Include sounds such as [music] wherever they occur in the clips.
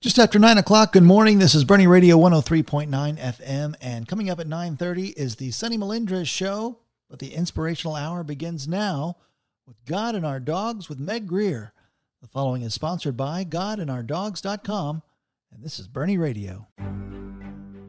Just after nine o'clock. Good morning. This is Boerne Radio 103.9 FM, and coming up at 9:30 is the Sunny Melindres show. But the inspirational hour begins now with God and Our Dogs with Meg Greer. The following is sponsored by GodandOurDogs.com, and this is Boerne Radio.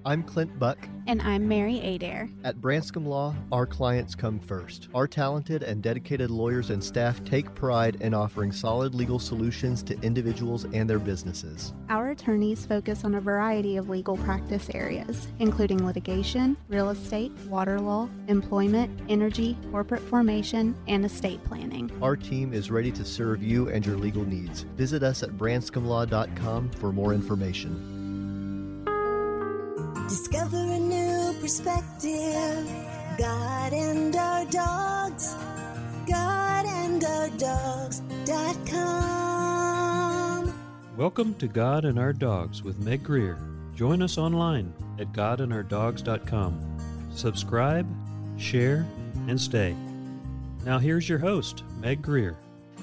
I'm Clint Buck. And I'm Mary Adair. At Branscombe Law, our clients come first. Our talented and dedicated lawyers and staff take pride in offering solid legal solutions to individuals and their businesses. Our attorneys focus on a variety of legal practice areas, including litigation, real estate, water law, employment, energy, corporate formation, and estate planning. Our team is ready to serve you and your legal needs. Visit us at branscombelaw.com for more information. Discover a new perspective. God and our dogs. God and our dogs.com. Welcome to God and Our Dogs with Meg Greer. Join us online at godandourdogs.com. Subscribe, share, and stay. Now here's your host, Meg Greer.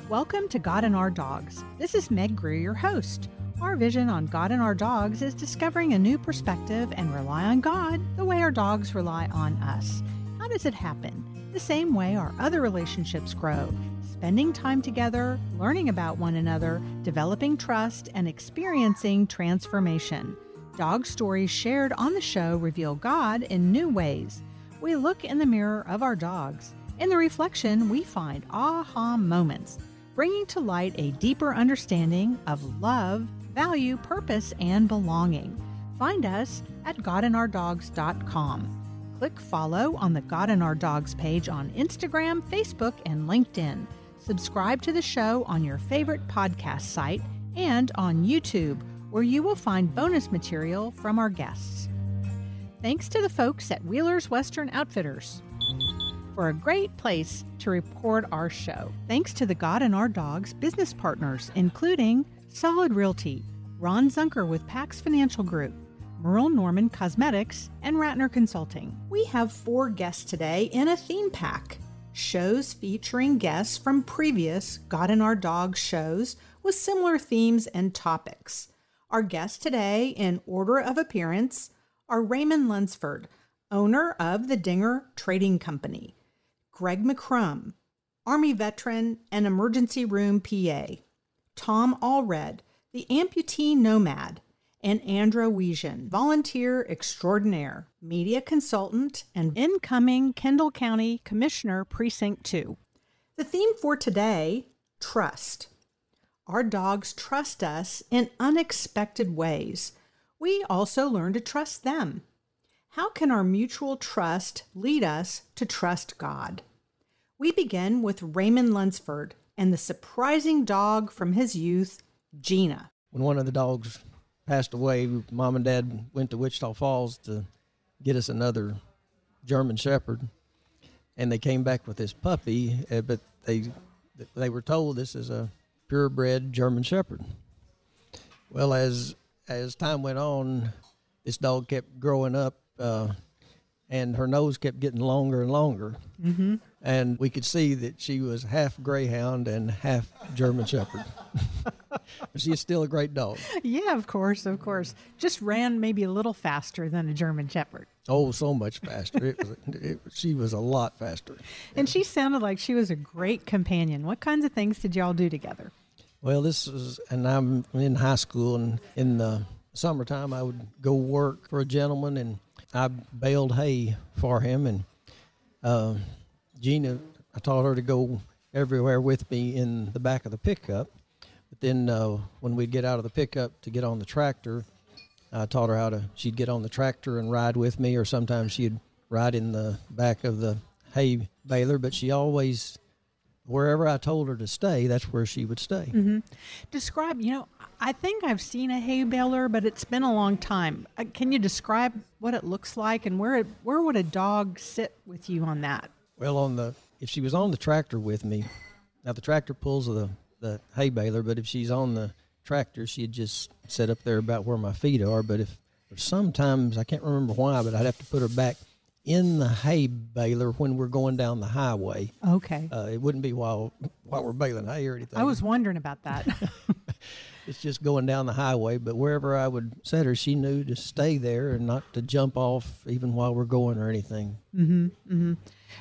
Welcome to God and Our Dogs. This is Meg Greer, your host. Our vision on God and Our Dogs is discovering a new perspective and rely on God the way our dogs rely on us. How does it happen? The same way our other relationships grow spending time together, learning about one another, developing trust, and experiencing transformation. Dog stories shared on the show reveal God in new ways. We look in the mirror of our dogs. In the reflection, we find aha moments, bringing to light a deeper understanding of love, value, purpose, and belonging. Find us at godandourdogs.com. Click follow on the God and Our Dogs page on Instagram, Facebook, and LinkedIn. Subscribe to the show on your favorite podcast site and on YouTube, where you will find bonus material from our guests. Thanks to the folks at Wheeler's Western Outfitters for a great place to record our show. Thanks to the God and Our Dogs business partners, including Solid Realty, Ron Zunker with Pax Financial Group, Merle Norman Cosmetics, and Ratner Consulting. We have four guests today in a theme pack. Shows featuring guests from previous God and Our Dog shows with similar themes and topics. Our guests today, in order of appearance, are Raymond Lunsford, owner of the Dinger Trading Company, Greg McCrum, Army veteran and emergency room PA, Tom Allred, the amputee nomad, and Andra Wiesian, volunteer extraordinaire, media consultant, and incoming Kendall County Commissioner Precinct 2. The theme for today trust. Our dogs trust us in unexpected ways. We also learn to trust them. How can our mutual trust lead us to trust God? We begin with Raymond Lunsford and the surprising dog from his youth, Gina. When one of the dogs passed away, mom and dad went to Wichita Falls to get us another German Shepherd, and they came back with this puppy, uh, but they they were told this is a purebred German Shepherd. Well, as as time went on, this dog kept growing up, uh, and her nose kept getting longer and longer. Mm-hmm. And we could see that she was half Greyhound and half German Shepherd. [laughs] but she's still a great dog. Yeah, of course, of course. Just ran maybe a little faster than a German Shepherd. Oh, so much faster. It was, it, she was a lot faster. And she sounded like she was a great companion. What kinds of things did y'all do together? Well, this was, and I'm in high school, and in the summertime, I would go work for a gentleman, and I baled hay for him. And uh, Gina, I taught her to go everywhere with me in the back of the pickup. But then uh, when we'd get out of the pickup to get on the tractor, I taught her how to. She'd get on the tractor and ride with me, or sometimes she'd ride in the back of the hay baler. But she always, wherever I told her to stay, that's where she would stay. Mm-hmm. Describe. You know, I think I've seen a hay baler, but it's been a long time. Uh, can you describe what it looks like and where it, where would a dog sit with you on that? Well, on the if she was on the tractor with me, now the tractor pulls the the hay baler, but if she's on the tractor, she'd just sit up there about where my feet are. But if sometimes I can't remember why, but I'd have to put her back in the hay baler when we're going down the highway. Okay. Uh, it wouldn't be while while we're baling hay or anything. I was wondering about that. [laughs] it's just going down the highway. But wherever I would set her, she knew to stay there and not to jump off even while we're going or anything.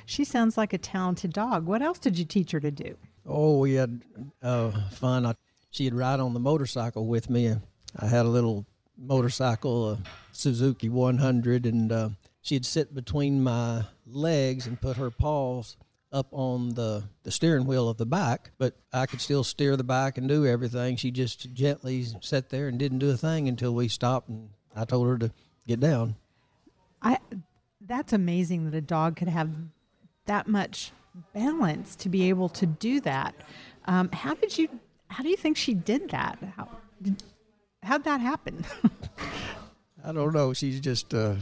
She sounds like a talented dog. What else did you teach her to do? Oh, we had uh, fun. I, she'd ride on the motorcycle with me. I had a little motorcycle, a Suzuki 100, and uh, she'd sit between my legs and put her paws up on the, the steering wheel of the bike, but I could still steer the bike and do everything. She just gently sat there and didn't do a thing until we stopped and I told her to get down. I that's amazing that a dog could have that much balance to be able to do that. Um, how did you? How do you think she did that? How did, how'd that happen? [laughs] I don't know. She's just uh,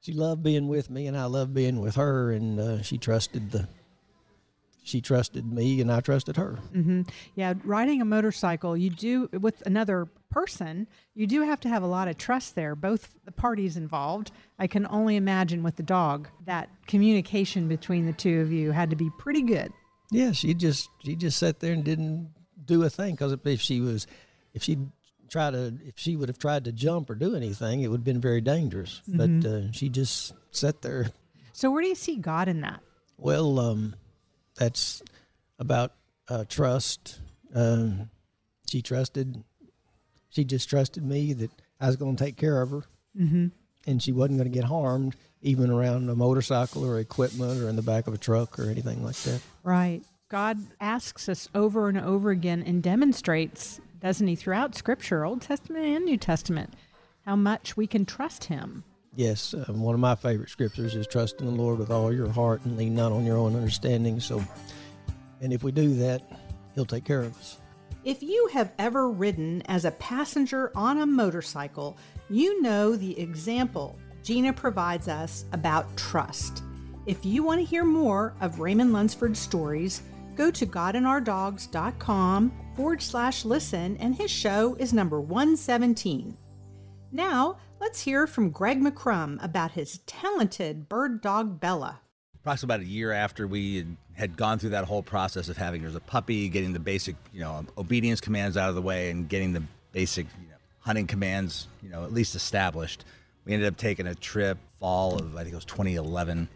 she loved being with me, and I loved being with her, and uh, she trusted the. She trusted me, and I trusted her. yeah, riding a motorcycle, you do with another person, you do have to have a lot of trust there. Both the parties involved. I can only imagine with the dog that communication between the two of you had to be pretty good. Yeah, she just she just sat there and didn't do a thing because if she was, if she tried to, if she would have tried to jump or do anything, it would have been very dangerous. But uh, she just sat there. So where do you see God in that? Well, um, that's about uh, trust. Um, she trusted. She just trusted me that I was going to take care of her, mm-hmm. and she wasn't going to get harmed, even around a motorcycle or equipment or in the back of a truck or anything like that. Right. God asks us over and over again and demonstrates, doesn't he, throughout Scripture, Old Testament and New Testament, how much we can trust him. Yes, um, one of my favorite scriptures is trust in the Lord with all your heart and lean not on your own understanding. So, and if we do that, He'll take care of us. If you have ever ridden as a passenger on a motorcycle, you know the example Gina provides us about trust. If you want to hear more of Raymond Lunsford's stories, go to godandourdogs.com forward slash listen, and his show is number 117. Now, let's hear from Greg McCrum about his talented bird dog Bella. approximately about a year after we had- gone through that whole process of having her as a puppy, getting the basic, you know, obedience commands out of the way, and getting the basic, you know, hunting commands, you know, at least established. We ended up taking a trip fall of I think it was 2011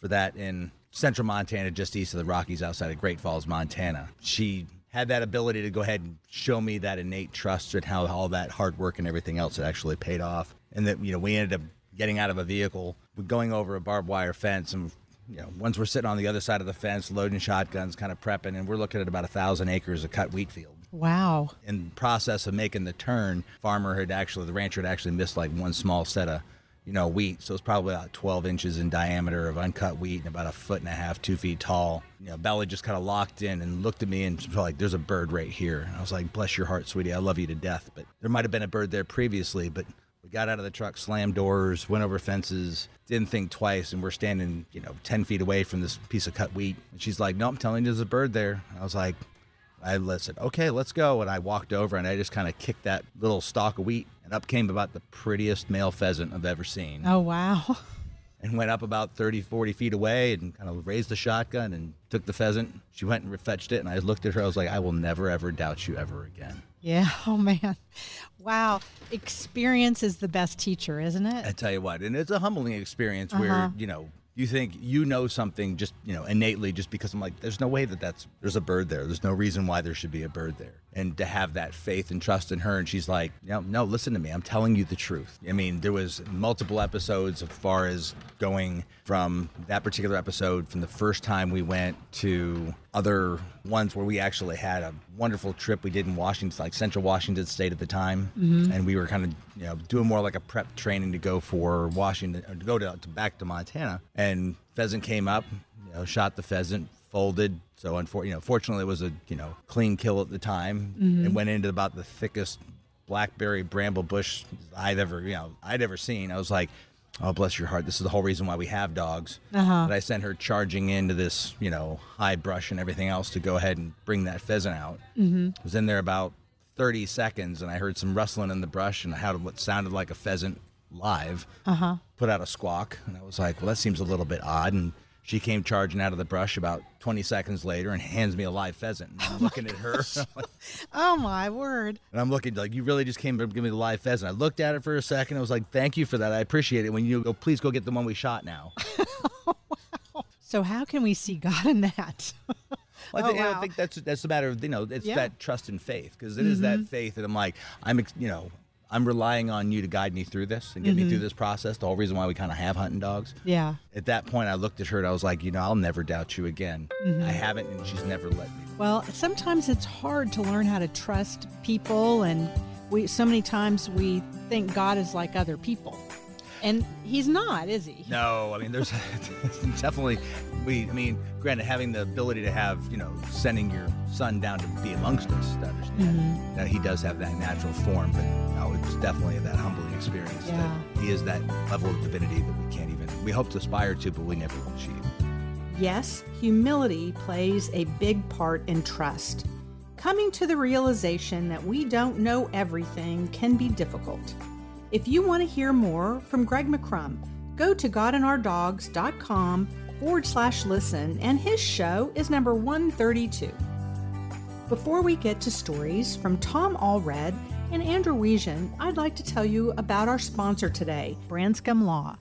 for that in central Montana, just east of the Rockies, outside of Great Falls, Montana. She had that ability to go ahead and show me that innate trust and how all that hard work and everything else had actually paid off. And that you know we ended up getting out of a vehicle, going over a barbed wire fence, and you know once we're sitting on the other side of the fence, loading shotguns, kind of prepping, and we're looking at about a thousand acres of cut wheat field Wow. in process of making the turn, farmer had actually the rancher had actually missed like one small set of you know wheat, so it's probably about 12 inches in diameter of uncut wheat and about a foot and a half, two feet tall. You know, Bella just kind of locked in and looked at me and was like, "There's a bird right here." And I was like, "Bless your heart, sweetie, I love you to death." But there might have been a bird there previously, but got out of the truck, slammed doors, went over fences, didn't think twice, and we're standing, you know, 10 feet away from this piece of cut wheat. And she's like, "No, I'm telling you, there's a bird there." I was like, I listened. Okay, let's go. And I walked over and I just kind of kicked that little stalk of wheat, and up came about the prettiest male pheasant I've ever seen. Oh, wow. [laughs] And went up about 30, 40 feet away and kind of raised the shotgun and took the pheasant. She went and fetched it, and I looked at her. I was like, I will never, ever doubt you ever again. Yeah. [laughs] Oh, man. Wow. Experience is the best teacher, isn't it? I tell you what, and it's a humbling experience where uh-huh. you know you think you know something just you know innately just because I'm like, there's no way that that's there's a bird there. There's no reason why there should be a bird there. And to have that faith and trust in her, and she's like, no, no, listen to me. I'm telling you the truth. I mean, there was multiple episodes as far as going from that particular episode from the first time we went to other ones where we actually had a wonderful trip we did in Washington, like Central Washington State at the time, mm-hmm. and we were kind of you know doing more like a prep training to go for Washington, or to go to, to back to Montana. And pheasant came up, you know, shot the pheasant, folded. So unfor- you know, fortunately, it was a you know clean kill at the time, and went into about the thickest blackberry bramble bush I've ever you know I'd ever seen. I was like. Oh, bless your heart. This is the whole reason why we have dogs. Uh-huh. But I sent her charging into this, you know, high brush and everything else to go ahead and bring that pheasant out. Mm-hmm. Was in there about 30 seconds, and I heard some rustling in the brush, and I had what sounded like a pheasant live. Uh huh. Put out a squawk, and I was like, "Well, that seems a little bit odd." And She came charging out of the brush about 20 seconds later and hands me a live pheasant. And I'm [laughs] looking at her. [laughs] Oh my word. And I'm looking like you really just came to give me the live pheasant. I looked at it for a second. I was like, "Thank you for that. I appreciate it." When you go, please go get the one we shot now. [laughs] So how can we see God in that? Well, I, Oh, think, I think that's that's a matter of you know it's Yeah. Mm-hmm. that trust and faith because it is that faith that I'm like I'm you know I'm relying on you to guide me through this and get Mm-hmm. me through this process. The whole reason why we kind of have hunting dogs. yeah. At that point, I looked at her and I was like, you know, I'll never doubt you again. Mm-hmm. I haven't, and she's never let me. Well, sometimes it's hard to learn how to trust people and we so many times we think God is like other people. And he's not, is he? No, I mean, there's [laughs] definitely we. I mean, granted, having the ability to have you know sending your son down to be amongst us to understand Mm-hmm. that he does have that natural form, but it's definitely that humbling experience Yeah. that he is that level of divinity that we can't even. We hope to aspire to, but we never will achieve. Yes, humility plays a big part in trust. Coming to the realization that we don't know everything can be difficult. If you want to hear more from Greg McCrum, go to godandourdogs.com forward slash listen, and his show is number 132. Before we get to stories from Tom Allred and Andra Wiesian, I'd like to tell you about our sponsor today, Branscombe Law.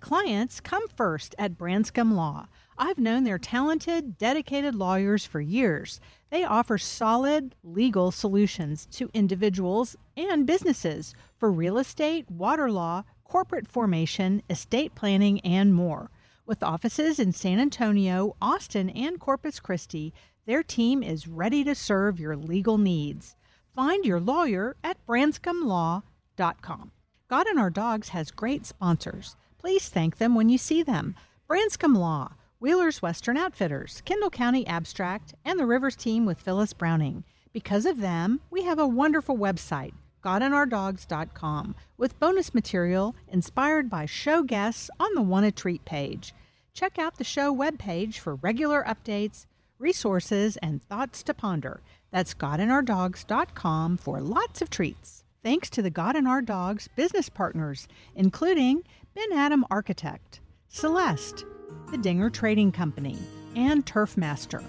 Clients come first at Branscombe Law. I've known their talented, dedicated lawyers for years. They offer solid legal solutions to individuals and businesses for real estate, water law, corporate formation, estate planning, and more. With offices in San Antonio, Austin, and Corpus Christi, their team is ready to serve your legal needs. Find your lawyer at branscombelaw.com. God and Our Dogs has great sponsors. Please thank them when you see them. Branscombe Law, Wheeler's Western Outfitters, Kendall County Abstract, and the Rivers team with Phyllis Browning. Because of them, we have a wonderful website, godandourdogs.com, with bonus material inspired by show guests on the Want to Treat page. Check out the show webpage for regular updates, resources, and thoughts to ponder. That's godandourdogs.com for lots of treats. Thanks to the God and Our Dogs business partners, including Ben Adam Architect, Celeste, the Dinger Trading Company, and Turf Master.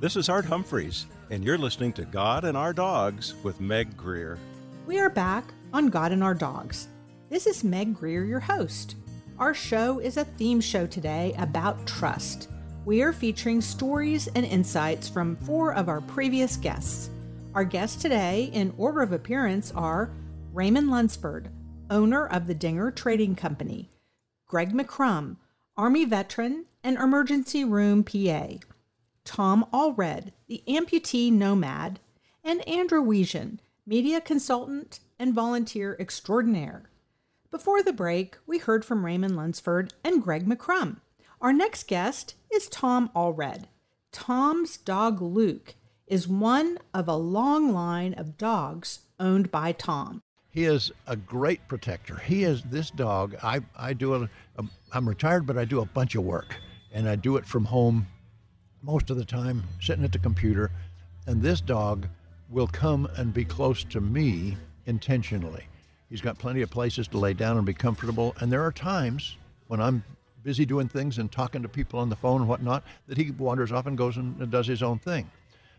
This is Art Humphreys, and you're listening to God and Our Dogs with Meg Greer. We are back on God and Our Dogs. This is Meg Greer, your host. Our show is a theme show today about trust. We are featuring stories and insights from four of our previous guests. Our guests today, in order of appearance, are Raymond Lunsford, owner of the Dinger Trading Company, Greg McCrum, Army veteran and emergency room PA, Tom Allred, the amputee nomad, and Andra Wiesian, media consultant and volunteer extraordinaire. Before the break, we heard from Raymond Lunsford and Greg McCrum. Our next guest is Tom Allred. Tom's dog Luke is one of a long line of dogs owned by Tom. He is a great protector. He is this dog. I, I do a, I'm retired, but I do a bunch of work, and I do it from home most of the time, sitting at the computer. And this dog will come and be close to me intentionally. He's got plenty of places to lay down and be comfortable. And there are times when I'm busy doing things and talking to people on the phone and whatnot that he wanders off and goes and does his own thing.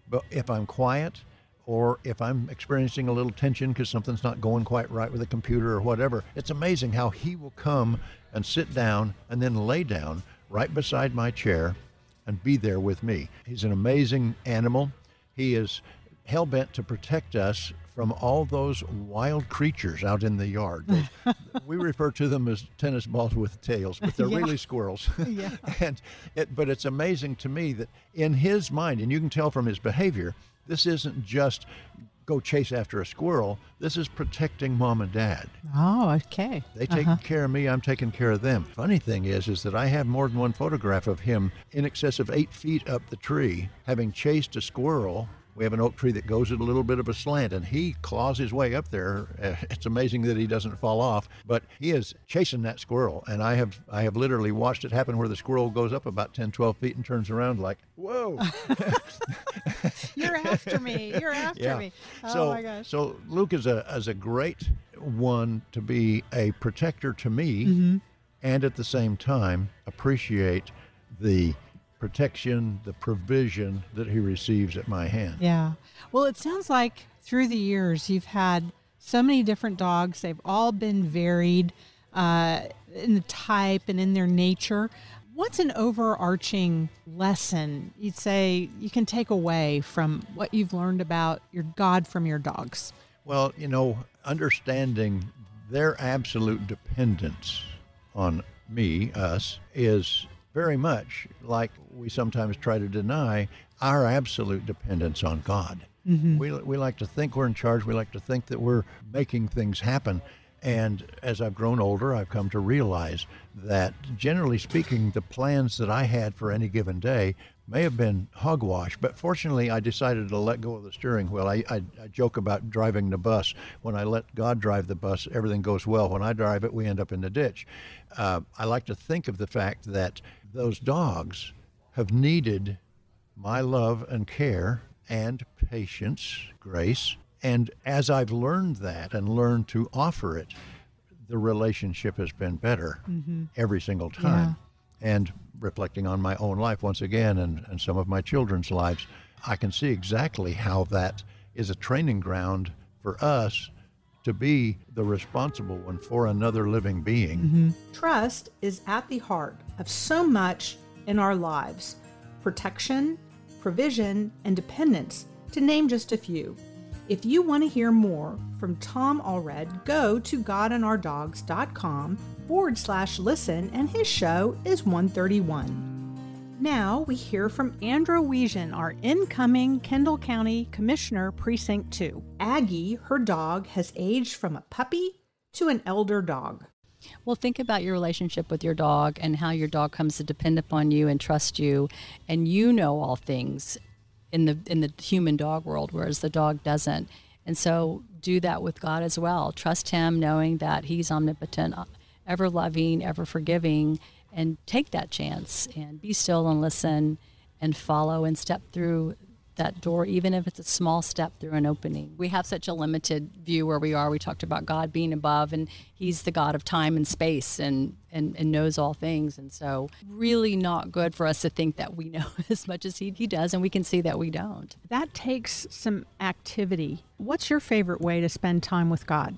But if I'm quiet or if I'm experiencing a little tension because something's not going quite right with the computer or whatever, it's amazing how he will come and sit down and then lay down right beside my chair and be there with me. He's an amazing animal. He is hell bent to protect us from all those wild creatures out in the yard. Those- [laughs] we refer to them as tennis balls with tails, but they're Yeah. really squirrels. [laughs] Yeah. [laughs] and it, but it's amazing to me that in his mind, and you can tell from his behavior, this isn't just go chase after a squirrel. This is protecting mom and dad. Oh, okay. They take uh-huh. care of me. I'm taking care of them. Funny thing is, is that I have more than one photograph of him in excess of eight feet up the tree, having chased a squirrel. We have an oak tree that goes at a little bit of a slant, and he claws his way up there. [laughs] It's amazing that he doesn't fall off, but he is chasing that squirrel. And I have, I have literally watched it happen where the squirrel goes up about 10, 12 feet and turns around like, whoa. [laughs] You're after me. You're after me. Oh so, my gosh. So Luke is a is a great one to be a protector to me, Mm-hmm. and at the same time appreciate the protection, the provision that he receives at my hand. Yeah. Well, it sounds like through the years you've had so many different dogs. They've all been varied uh, in the type and in their nature. What's an overarching lesson you'd say you can take away from what you've learned about your God from your dogs? Well, you know, understanding their absolute dependence on me, us, is very much like we sometimes try to deny our absolute dependence on God. Mm-hmm. We, we like to think we're in charge. We like to think that we're making things happen. And as I've grown older, I've come to realize that generally speaking, the plans that I had for any given day may have been hogwash, but fortunately, I decided to let go of the steering wheel. I, I, I, joke about driving the bus. When I let God drive the bus, everything goes well. When I drive it, we end up in the ditch. Uh, I like to think of the fact that those dogs have needed my love and care and patience, grace. And as I've learned that and learned to offer it, the relationship has been better mm-hmm. every single time. Yeah. And reflecting on my own life once again and, and some of my children's lives, I can see exactly how that is a training ground for us to be the responsible one for another living being. Mm-hmm. Trust is at the heart of so much in our lives protection, provision, and dependence, to name just a few. If you want to hear more from Tom Allred, go to godandourdogs.com forward slash listen, and his show is 131. Now we hear from Andra Wiesian, our incoming Kendall County Commissioner, Precinct 2. Aggie, her dog, has aged from a puppy to an elder dog. Well, think about your relationship with your dog and how your dog comes to depend upon you and trust you, and you know all things in the in the human dog world, whereas the dog doesn't. And so, do that with God as well. Trust Him, knowing that He's omnipotent, ever loving, ever forgiving, and take that chance and be still and listen and follow and step through that door, even if it's a small step through an opening. We have such a limited view where we are. We talked about God being above, and He's the God of time and space and, and, and knows all things. And so, really not good for us to think that we [laughs] know as much as he, he does, and we can see that we don't. That takes some activity. What's your favorite way to spend time with God?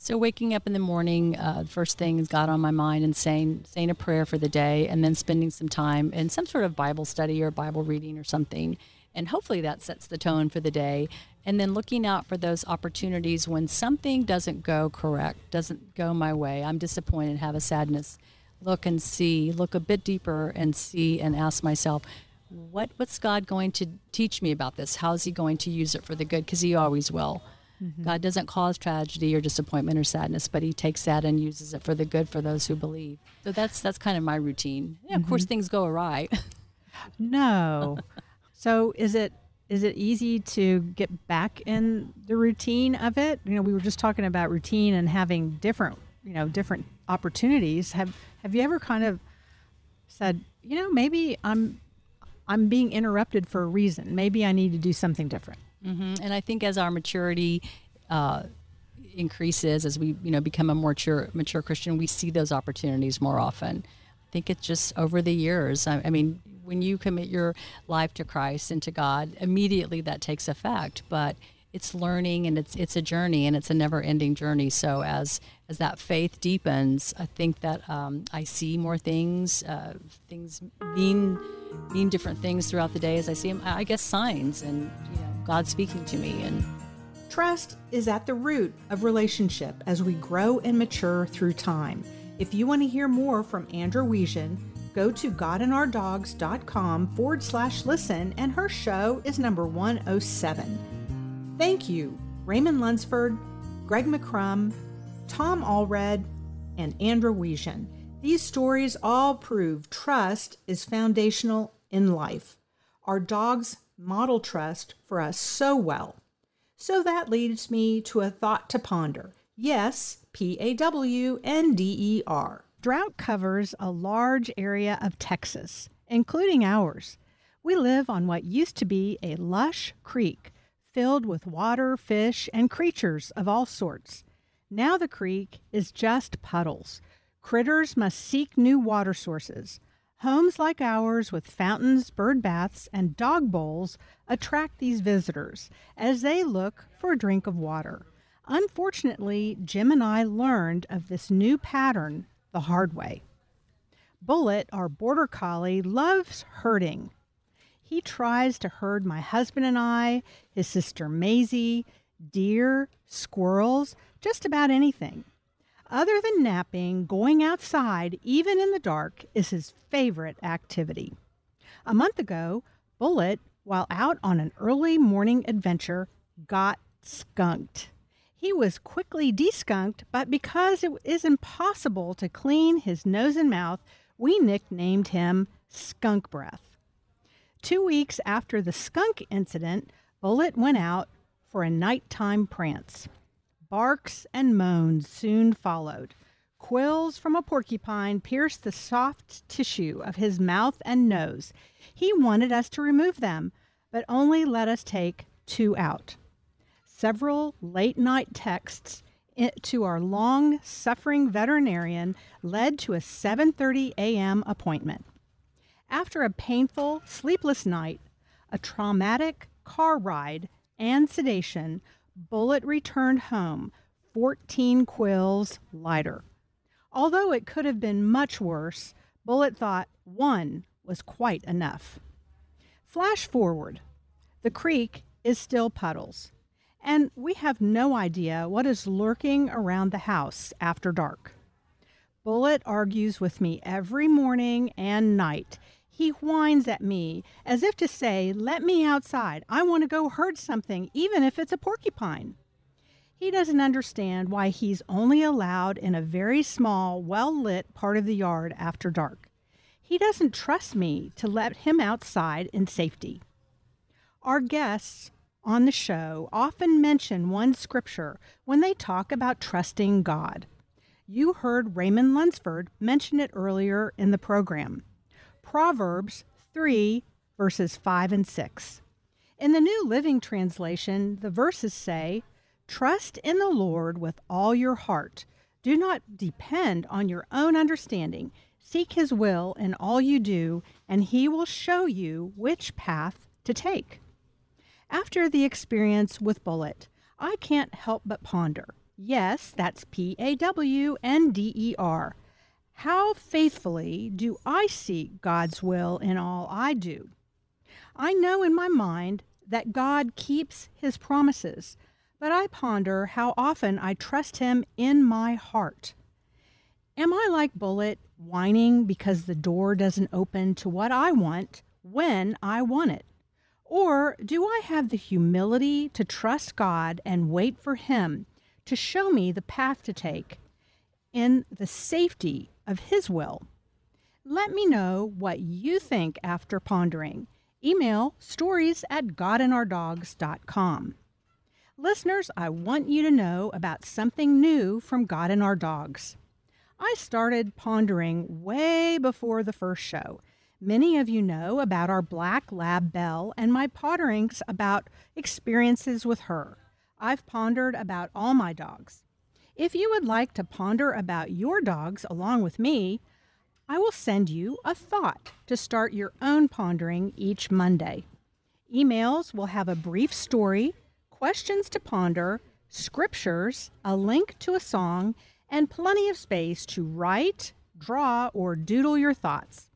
So waking up in the morning, uh, first thing is God on my mind and saying saying a prayer for the day, and then spending some time in some sort of Bible study or Bible reading or something, and hopefully that sets the tone for the day. And then looking out for those opportunities when something doesn't go correct, doesn't go my way, I'm disappointed, have a sadness. Look and see, look a bit deeper and see, and ask myself, what what's God going to teach me about this? How is He going to use it for the good? Because He always will. Mm-hmm. God doesn't cause tragedy or disappointment or sadness, but He takes that and uses it for the good for those who believe. So that's that's kind of my routine. Yeah, of mm-hmm. course, things go awry. [laughs] no. So is it is it easy to get back in the routine of it? You know, we were just talking about routine and having different, you know, different opportunities. Have have you ever kind of said, you know, maybe I'm I'm being interrupted for a reason. Maybe I need to do something different. Mm-hmm. And I think as our maturity uh, increases, as we you know become a more mature mature Christian, we see those opportunities more often. I think it's just over the years. I, I mean, when you commit your life to Christ and to God, immediately that takes effect. But it's learning and it's it's a journey and it's a never ending journey. So as as that faith deepens, I think that um, I see more things. Uh, things mean mean different things throughout the day as I see them. I guess signs and you know God speaking to me and. Trust is at the root of relationship as we grow and mature through time. If you want to hear more from Andra Wiesian, go to godandourdogs.com forward slash listen, and her show is number 107. Thank you, Raymond Lunsford, Greg McCrum, Tom Allred, and Andra Wiesian. These stories all prove trust is foundational in life. Our dogs model trust for us so well. So that leads me to a thought to ponder. Yes, P A W N D E R. Drought covers a large area of Texas, including ours. We live on what used to be a lush creek filled with water, fish, and creatures of all sorts. Now the creek is just puddles. Critters must seek new water sources. Homes like ours with fountains, bird baths, and dog bowls attract these visitors as they look for a drink of water. Unfortunately, Jim and I learned of this new pattern the hard way. Bullet, our border collie, loves herding. He tries to herd my husband and I, his sister Maisie, deer, squirrels, just about anything. Other than napping, going outside, even in the dark, is his favorite activity. A month ago, Bullet, while out on an early morning adventure, got skunked. He was quickly deskunked, but because it is impossible to clean his nose and mouth, we nicknamed him Skunk Breath. Two weeks after the skunk incident, Bullet went out for a nighttime prance. Barks and moans soon followed. Quills from a porcupine pierced the soft tissue of his mouth and nose. He wanted us to remove them, but only let us take two out. Several late night texts to our long suffering veterinarian led to a 7:30 a.m. appointment. After a painful, sleepless night, a traumatic car ride, and sedation, Bullet returned home 14 quills lighter. Although it could have been much worse, Bullet thought one was quite enough. Flash forward. The creek is still puddles, and we have no idea what is lurking around the house after dark. Bullet argues with me every morning and night. He whines at me as if to say, Let me outside. I want to go herd something, even if it's a porcupine. He doesn't understand why he's only allowed in a very small, well lit part of the yard after dark. He doesn't trust me to let him outside in safety. Our guests on the show often mention one scripture when they talk about trusting God. You heard Raymond Lunsford mention it earlier in the program. Proverbs 3, verses 5 and 6. In the New Living Translation, the verses say, Trust in the Lord with all your heart. Do not depend on your own understanding. Seek his will in all you do, and he will show you which path to take. After the experience with Bullet, I can't help but ponder. Yes, that's P A W N D E R. How faithfully do I seek God's will in all I do? I know in my mind that God keeps his promises, but I ponder how often I trust him in my heart. Am I like Bullet, whining because the door doesn't open to what I want when I want it? Or do I have the humility to trust God and wait for Him to show me the path to take in the safety of His will. Let me know what you think after pondering. Email stories at godandourdogs.com. Listeners, I want you to know about something new from God and Our Dogs. I started pondering way before the first show. Many of you know about our black lab Belle and my potterings about experiences with her. I've pondered about all my dogs. If you would like to ponder about your dogs along with me, I will send you a thought to start your own pondering each Monday. Emails will have a brief story, questions to ponder, scriptures, a link to a song, and plenty of space to write, draw, or doodle your thoughts.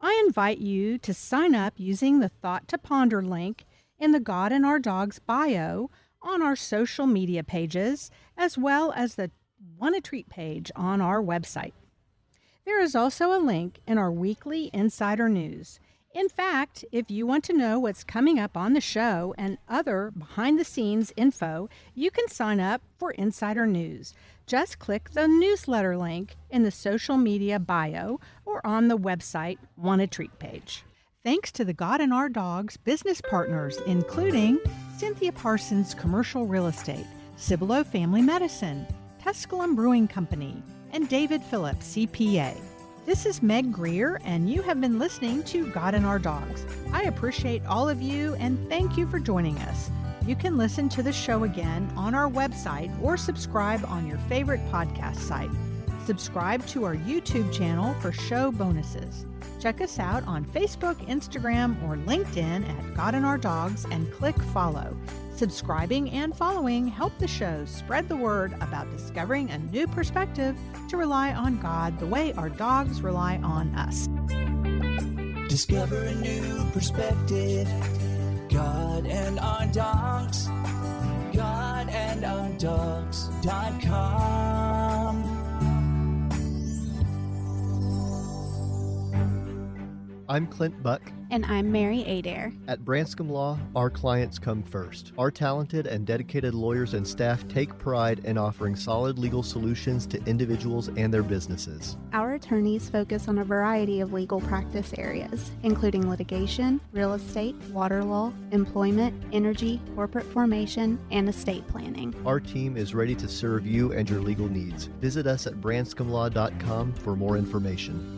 I invite you to sign up using the Thought to Ponder link in the God and Our Dogs bio on our social media pages, as well as the Want a Treat page on our website. There is also a link in our weekly insider news. In fact, if you want to know what's coming up on the show and other behind the scenes info, you can sign up for insider news. Just click the newsletter link in the social media bio or on the website Want a Treat page. Thanks to the God and Our Dogs business partners, including Cynthia Parsons Commercial Real Estate, Cibolo Family Medicine, Tusculum Brewing Company, and David Phillips, CPA. This is Meg Greer, and you have been listening to God and Our Dogs. I appreciate all of you and thank you for joining us. You can listen to the show again on our website or subscribe on your favorite podcast site. Subscribe to our YouTube channel for show bonuses. Check us out on Facebook, Instagram, or LinkedIn at God and Our Dogs and click follow. Subscribing and following help the show spread the word about discovering a new perspective to rely on God the way our dogs rely on us. Discover a new perspective. God and our dogs. God and our dogs.com. I'm Clint Buck. And I'm Mary Adair. At Branscombe Law, our clients come first. Our talented and dedicated lawyers and staff take pride in offering solid legal solutions to individuals and their businesses. Our attorneys focus on a variety of legal practice areas, including litigation, real estate, water law, employment, energy, corporate formation, and estate planning. Our team is ready to serve you and your legal needs. Visit us at branscombelaw.com for more information.